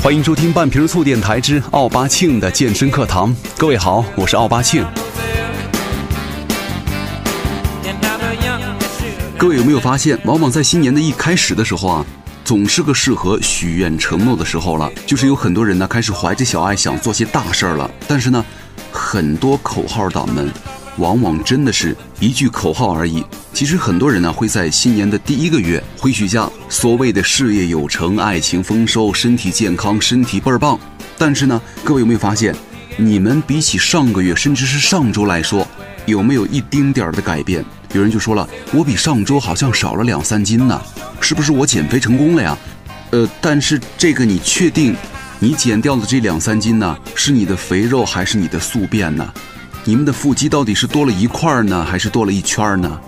欢迎收听半瓶醋电台之奥巴庆的健身课堂。各位好，我是奥巴庆。各位有没有发现，往往在新年的一开始的时候啊，总是个适合许愿承诺的时候了。就是有很多人呢开始怀着小爱想做些大事儿了，但是呢，很多口号党们往往真的是一句口号而已。其实很多人呢会在新年的第一个月回许下所谓的事业有成、爱情丰收、身体健康、身体倍儿棒。但是呢，各位有没有发现，你们比起上个月甚至是上周来说，有没有一丁点儿的改变？有人就说了，我比上周好像少了两三斤呢，是不是我减肥成功了呀？呃，但是这个你确定，你减掉的这两三斤呢，是你的肥肉还是你的宿便呢？你们的腹肌到底是多了一块呢，还是多了一圈呢？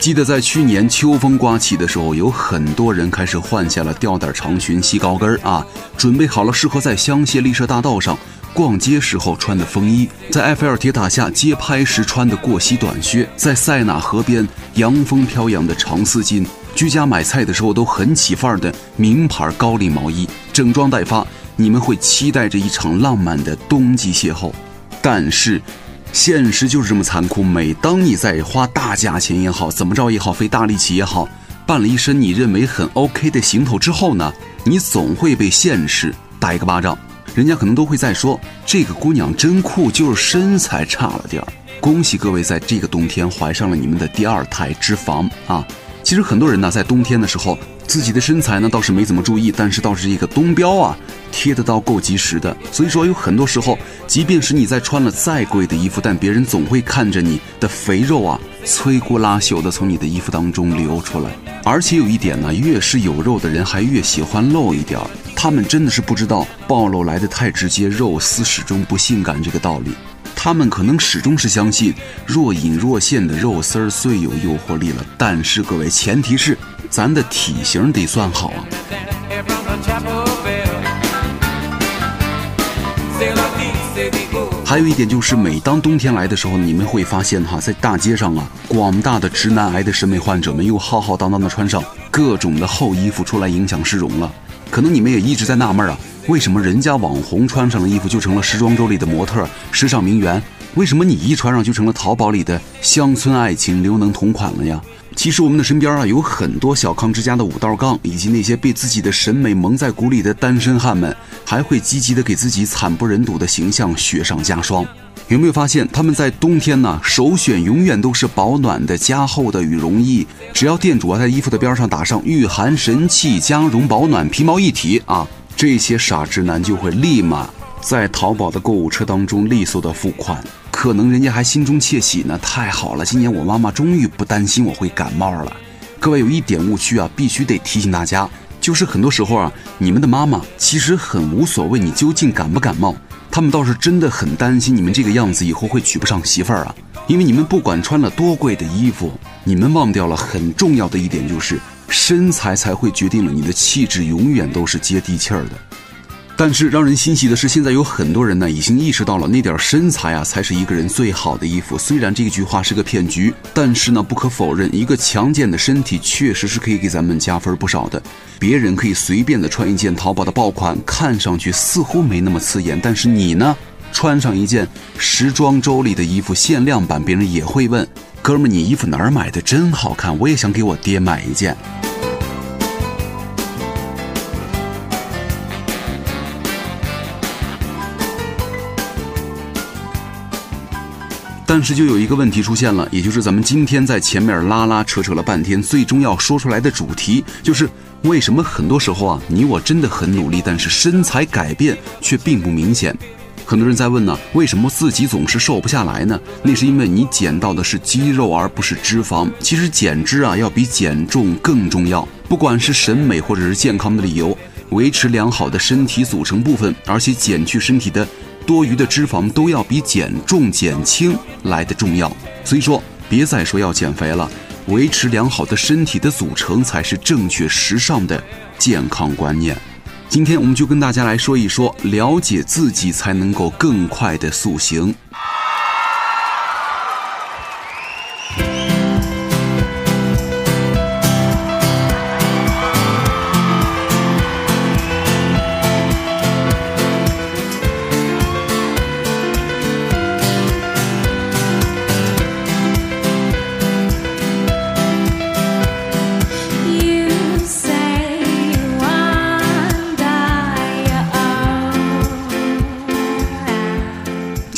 记得在去年秋风刮起的时候，有很多人开始换下了吊带长裙、细高跟啊，准备好了适合在香榭丽舍大道上逛街时候穿的风衣，在埃菲尔铁塔下街拍时穿的过膝短靴，在塞纳河边洋风飘扬的长丝巾，居家买菜的时候都很起范儿的名牌高领毛衣，整装待发，你们会期待着一场浪漫的冬季邂逅，但是。现实就是这么残酷。每当你在花大价钱也好，怎么着也好，费大力气也好，办了一身你认为很 OK 的行头之后呢，你总会被现实打一个巴掌。人家可能都会在说这个姑娘真酷，就是身材差了点儿。恭喜各位在这个冬天怀上了你们的第二胎脂肪啊！其实很多人呢，在冬天的时候，自己的身材呢倒是没怎么注意，但是倒是一个东标啊贴得到够及时的。所以说，有很多时候，即便是你在穿了再贵的衣服，但别人总会看着你的肥肉啊，摧枯拉朽的从你的衣服当中流出来。而且有一点呢，越是有肉的人，还越喜欢露一点儿。他们真的是不知道暴露来的太直接，肉丝始终不性感这个道理。他们可能始终是相信若隐若现的肉丝儿最有诱惑力了，但是各位，前提是咱的体型得算好啊。还有一点就是，每当冬天来的时候，你们会发现哈，在大街上啊，广大的直男癌的审美患者们又浩浩荡荡的穿上各种的厚衣服出来影响市容了。可能你们也一直在纳闷啊，为什么人家网红穿上了衣服就成了时装周里的模特、时尚名媛？为什么你一穿上就成了淘宝里的乡村爱情刘能同款了呀？其实我们的身边啊有很多小康之家的五道杠，以及那些被自己的审美蒙在鼓里的单身汉们，还会积极的给自己惨不忍睹的形象雪上加霜。有没有发现他们在冬天呢？首选永远都是保暖的加厚的羽绒衣，只要店主啊在衣服的边上打上“御寒神器，加绒保暖，皮毛一体”啊，这些傻直男就会立马在淘宝的购物车当中利索的付款。可能人家还心中窃喜呢，太好了，今年我妈妈终于不担心我会感冒了。各位有一点误区啊，必须得提醒大家，就是很多时候啊，你们的妈妈其实很无所谓你究竟感不感冒，他们倒是真的很担心你们这个样子以后会娶不上媳妇儿啊。因为你们不管穿了多贵的衣服，你们忘掉了很重要的一点，就是身材才会决定了你的气质永远都是接地气儿的。但是让人欣喜的是，现在有很多人呢已经意识到了那点身材啊才是一个人最好的衣服。虽然这句话是个骗局，但是呢不可否认，一个强健的身体确实是可以给咱们加分不少的。别人可以随便的穿一件淘宝的爆款，看上去似乎没那么刺眼，但是你呢，穿上一件时装周里的衣服限量版，别人也会问：哥们儿，你衣服哪儿买的？真好看，我也想给我爹买一件。但是就有一个问题出现了，也就是咱们今天在前面拉拉扯扯了半天，最终要说出来的主题就是为什么很多时候啊，你我真的很努力，但是身材改变却并不明显。很多人在问呢，为什么自己总是瘦不下来呢？那是因为你减到的是肌肉而不是脂肪。其实减脂啊，要比减重更重要。不管是审美或者是健康的理由，维持良好的身体组成部分，而且减去身体的多余的脂肪，都要比减重减轻来的重要。所以说，别再说要减肥了，维持良好的身体的组成才是正确时尚的健康观念。今天我们就跟大家来说一说，了解自己才能够更快的塑形。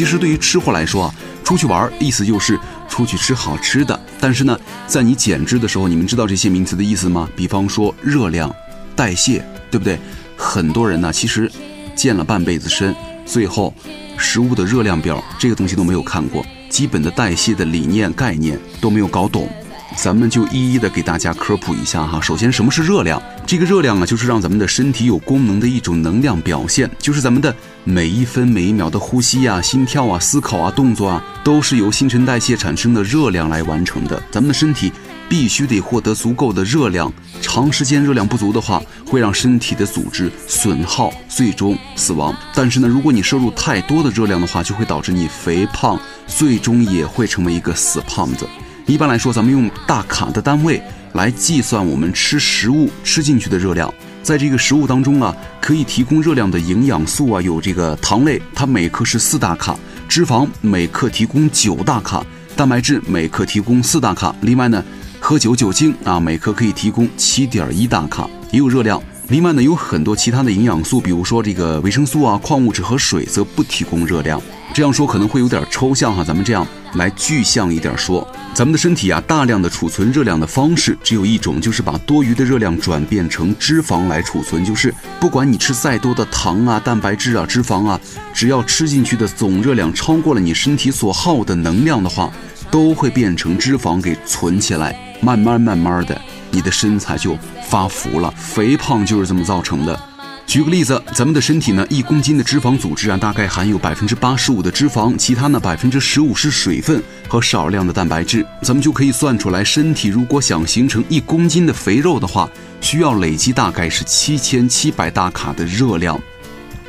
其实对于吃货来说啊，出去玩意思就是出去吃好吃的。但是呢，在你减脂的时候，你们知道这些名词的意思吗？比方说热量、代谢，对不对？很多人呢，其实健了半辈子身，最后食物的热量表这个东西都没有看过，基本的代谢的理念概念都没有搞懂。咱们就一一的给大家科普一下哈。首先，什么是热量？这个热量啊，就是让咱们的身体有功能的一种能量表现，就是咱们的每一分每一秒的呼吸啊、心跳啊、思考啊、动作啊，都是由新陈代谢产生的热量来完成的。咱们的身体必须得获得足够的热量，长时间热量不足的话，会让身体的组织损耗，最终死亡。但是呢，如果你摄入太多的热量的话，就会导致你肥胖，最终也会成为一个死胖子。一般来说，咱们用大卡的单位来计算我们吃食物吃进去的热量。在这个食物当中啊，可以提供热量的营养素啊，有这个糖类，它每克是四大卡；脂肪每克提供九大卡；蛋白质每克提供四大卡。另外呢，喝酒酒精啊，每克可以提供七点一大卡，也有热量。另外呢，有很多其他的营养素，比如说这个维生素啊、矿物质和水，则不提供热量。这样说可能会有点抽象哈，咱们这样来具象一点说，咱们的身体啊，大量的储存热量的方式只有一种，就是把多余的热量转变成脂肪来储存。就是不管你吃再多的糖啊、蛋白质啊、脂肪啊，只要吃进去的总热量超过了你身体所耗的能量的话，都会变成脂肪给存起来，慢慢慢慢的，你的身材就发福了。肥胖就是这么造成的。举个例子，咱们的身体呢，一公斤的脂肪组织啊，大概含有百分之八十五的脂肪，其他呢百分之十五是水分和少量的蛋白质。咱们就可以算出来，身体如果想形成一公斤的肥肉的话，需要累积大概是七千七百大卡的热量。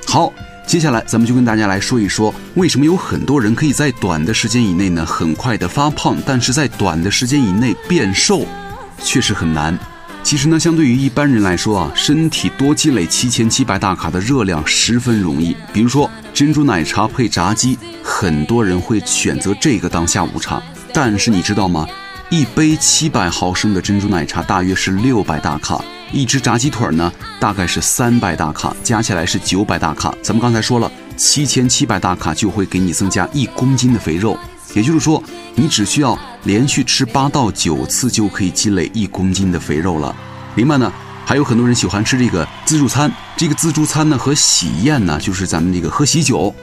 好，接下来咱们就跟大家来说一说，为什么有很多人可以在短的时间以内呢，很快的发胖，但是在短的时间以内变瘦，确实很难。其实呢，相对于一般人来说啊，身体多积累七千七百大卡的热量十分容易。比如说珍珠奶茶配炸鸡，很多人会选择这个当下午茶。但是你知道吗？一杯七百毫升的珍珠奶茶大约是六百大卡，一只炸鸡腿呢大概是三百大卡，加起来是九百大卡。咱们刚才说了，七千七百大卡就会给你增加一公斤的肥肉。也就是说，你只需要连续吃八到九次就可以积累一公斤的肥肉了。另外呢，还有很多人喜欢吃这个自助餐。这个自助餐呢和喜宴呢，就是咱们这个喝喜酒，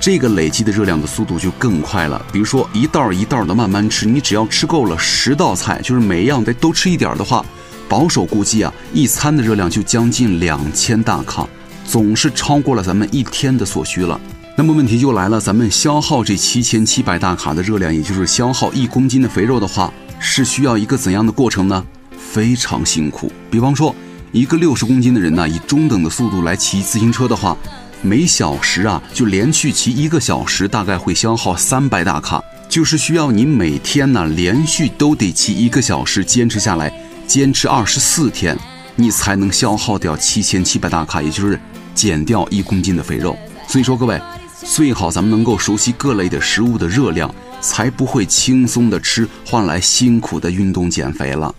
这个累积的热量的速度就更快了。比如说一道一道的慢慢吃，你只要吃够了十道菜，就是每一样得都吃一点的话，保守估计啊，一餐的热量就将近两千大卡，总是超过了咱们一天的所需了。那么问题就来了，咱们消耗这七千七百大卡的热量，也就是消耗一公斤的肥肉的话，是需要一个怎样的过程呢？非常辛苦。比方说，一个六十公斤的人呢，以中等的速度来骑自行车的话，每小时啊，就连续骑一个小时，大概会消耗三百大卡，就是需要你每天呢连续都得骑一个小时，坚持下来，坚持二十四天，你才能消耗掉七千七百大卡，也就是减掉一公斤的肥肉。所以说，各位。最好咱们能够熟悉各类的食物的热量，才不会轻松的吃换来辛苦的运动减肥了。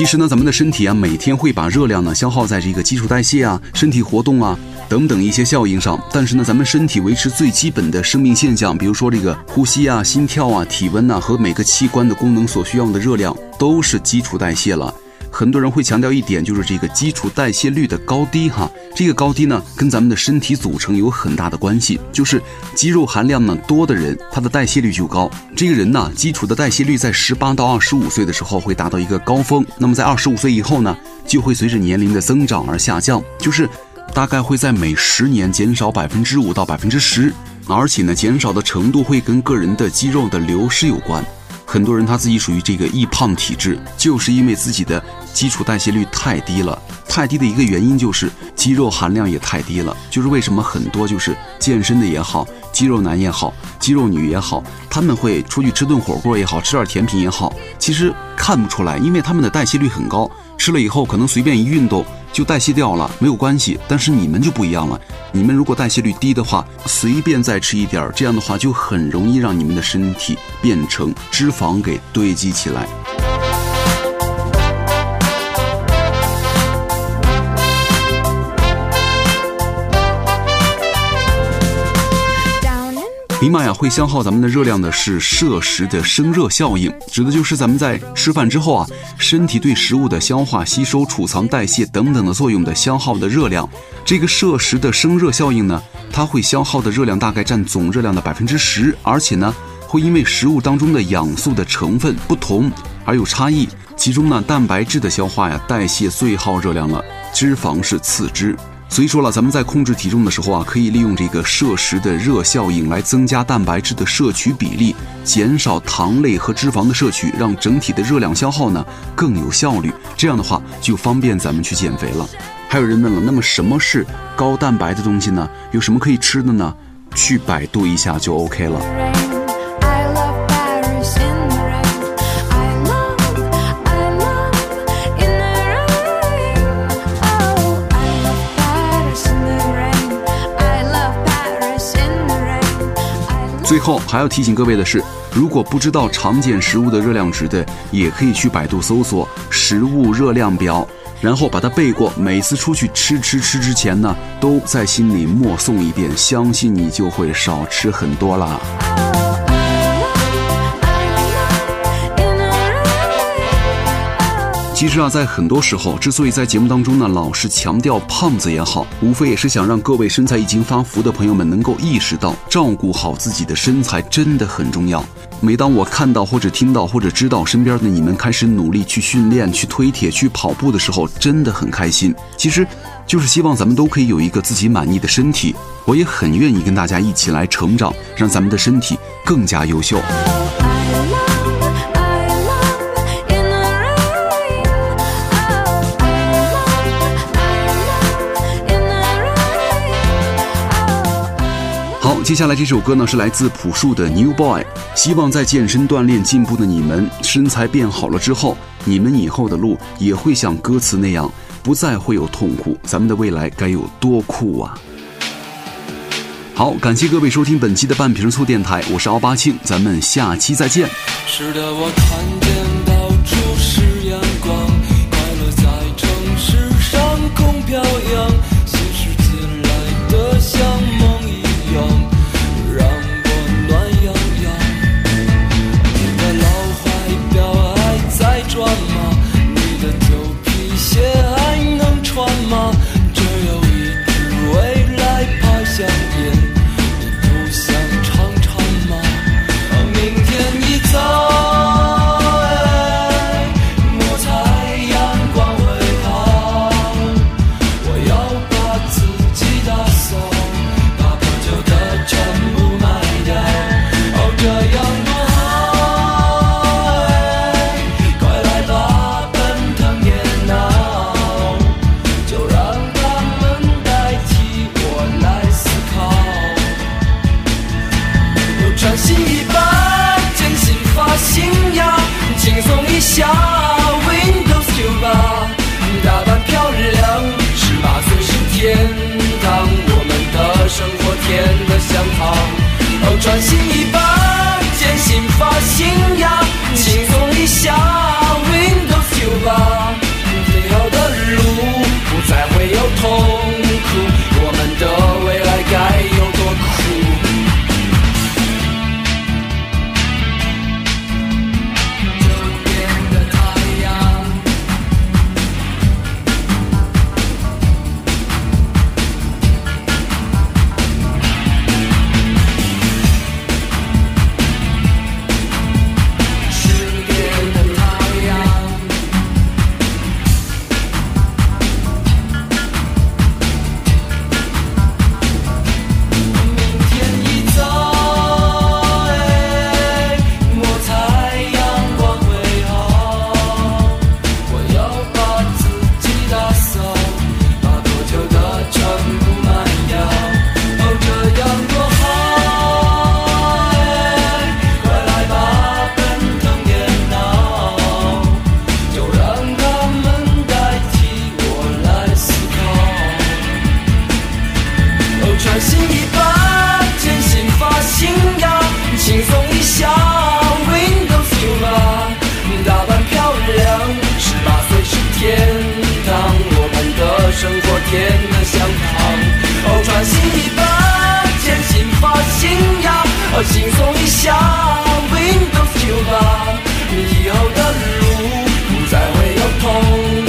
其实呢，咱们的身体啊，每天会把热量呢消耗在这个基础代谢啊、身体活动啊等等一些效应上。但是呢，咱们身体维持最基本的生命现象，比如说这个呼吸啊、心跳啊、体温呐，和每个器官的功能所需要的热量，都是基础代谢了。很多人会强调一点，就是这个基础代谢率的高低哈。这个高低呢，跟咱们的身体组成有很大的关系。就是肌肉含量呢多的人，他的代谢率就高。这个人呢，基础的代谢率在十八到二十五岁的时候会达到一个高峰，那么在二十五岁以后呢，就会随着年龄的增长而下降，就是大概会在每十年减少百分之五到百分之十，而且呢，减少的程度会跟个人的肌肉的流失有关。很多人他自己属于这个易胖体质，就是因为自己的基础代谢率太低了。太低的一个原因就是肌肉含量也太低了。就是为什么很多就是健身的也好，肌肉男也好，肌肉女也好，他们会出去吃顿火锅也好，吃点甜品也好，其实看不出来，因为他们的代谢率很高，吃了以后可能随便一运动就代谢掉了，没有关系。但是你们就不一样了，你们如果代谢率低的话，随便再吃一点儿，这样的话就很容易让你们的身体变成脂肪给堆积起来。米玛呀会消耗咱们的热量的是摄食的生热效应，指的就是咱们在吃饭之后啊，身体对食物的消化、吸收、储藏、代谢等等的作用的消耗的热量。这个摄食的生热效应呢，它会消耗的热量大概占总热量的百分之十，而且呢，会因为食物当中的氧素的成分不同而有差异。其中呢，蛋白质的消化呀、代谢最耗热量了，脂肪是次之。所以说了，咱们在控制体重的时候啊，可以利用这个摄食的热效应来增加蛋白质的摄取比例，减少糖类和脂肪的摄取，让整体的热量消耗呢更有效率。这样的话就方便咱们去减肥了。还有人问了，那么什么是高蛋白的东西呢？有什么可以吃的呢？去百度一下就 OK 了。最后还要提醒各位的是，如果不知道常见食物的热量值的，也可以去百度搜索食物热量表，然后把它背过。每次出去吃吃吃之前呢，都在心里默诵一遍，相信你就会少吃很多啦。其实啊，在很多时候，之所以在节目当中呢老是强调胖子也好，无非也是想让各位身材已经发福的朋友们能够意识到，照顾好自己的身材真的很重要。每当我看到或者听到或者知道身边的你们开始努力去训练、去推铁、去跑步的时候，真的很开心。其实，就是希望咱们都可以有一个自己满意的身体。我也很愿意跟大家一起来成长，让咱们的身体更加优秀。接下来这首歌呢是来自朴树的《New Boy》，希望在健身锻炼进步的你们，身材变好了之后，你们以后的路也会像歌词那样，不再会有痛苦。咱们的未来该有多酷啊！好，感谢各位收听本期的半瓶醋电台，我是奥巴庆，咱们下期再见。是的，我看见穿新衣吧，剪新发型呀，轻松一下 Windows 九八，打扮漂亮。十八岁是天堂，我们的生活甜得像糖。哦，穿新衣吧，剪新发型呀，轻松一下。甜的香糖，哦，穿新的白，新发型呀，哦，轻松一下，Windows 98，以后的路不再会有痛。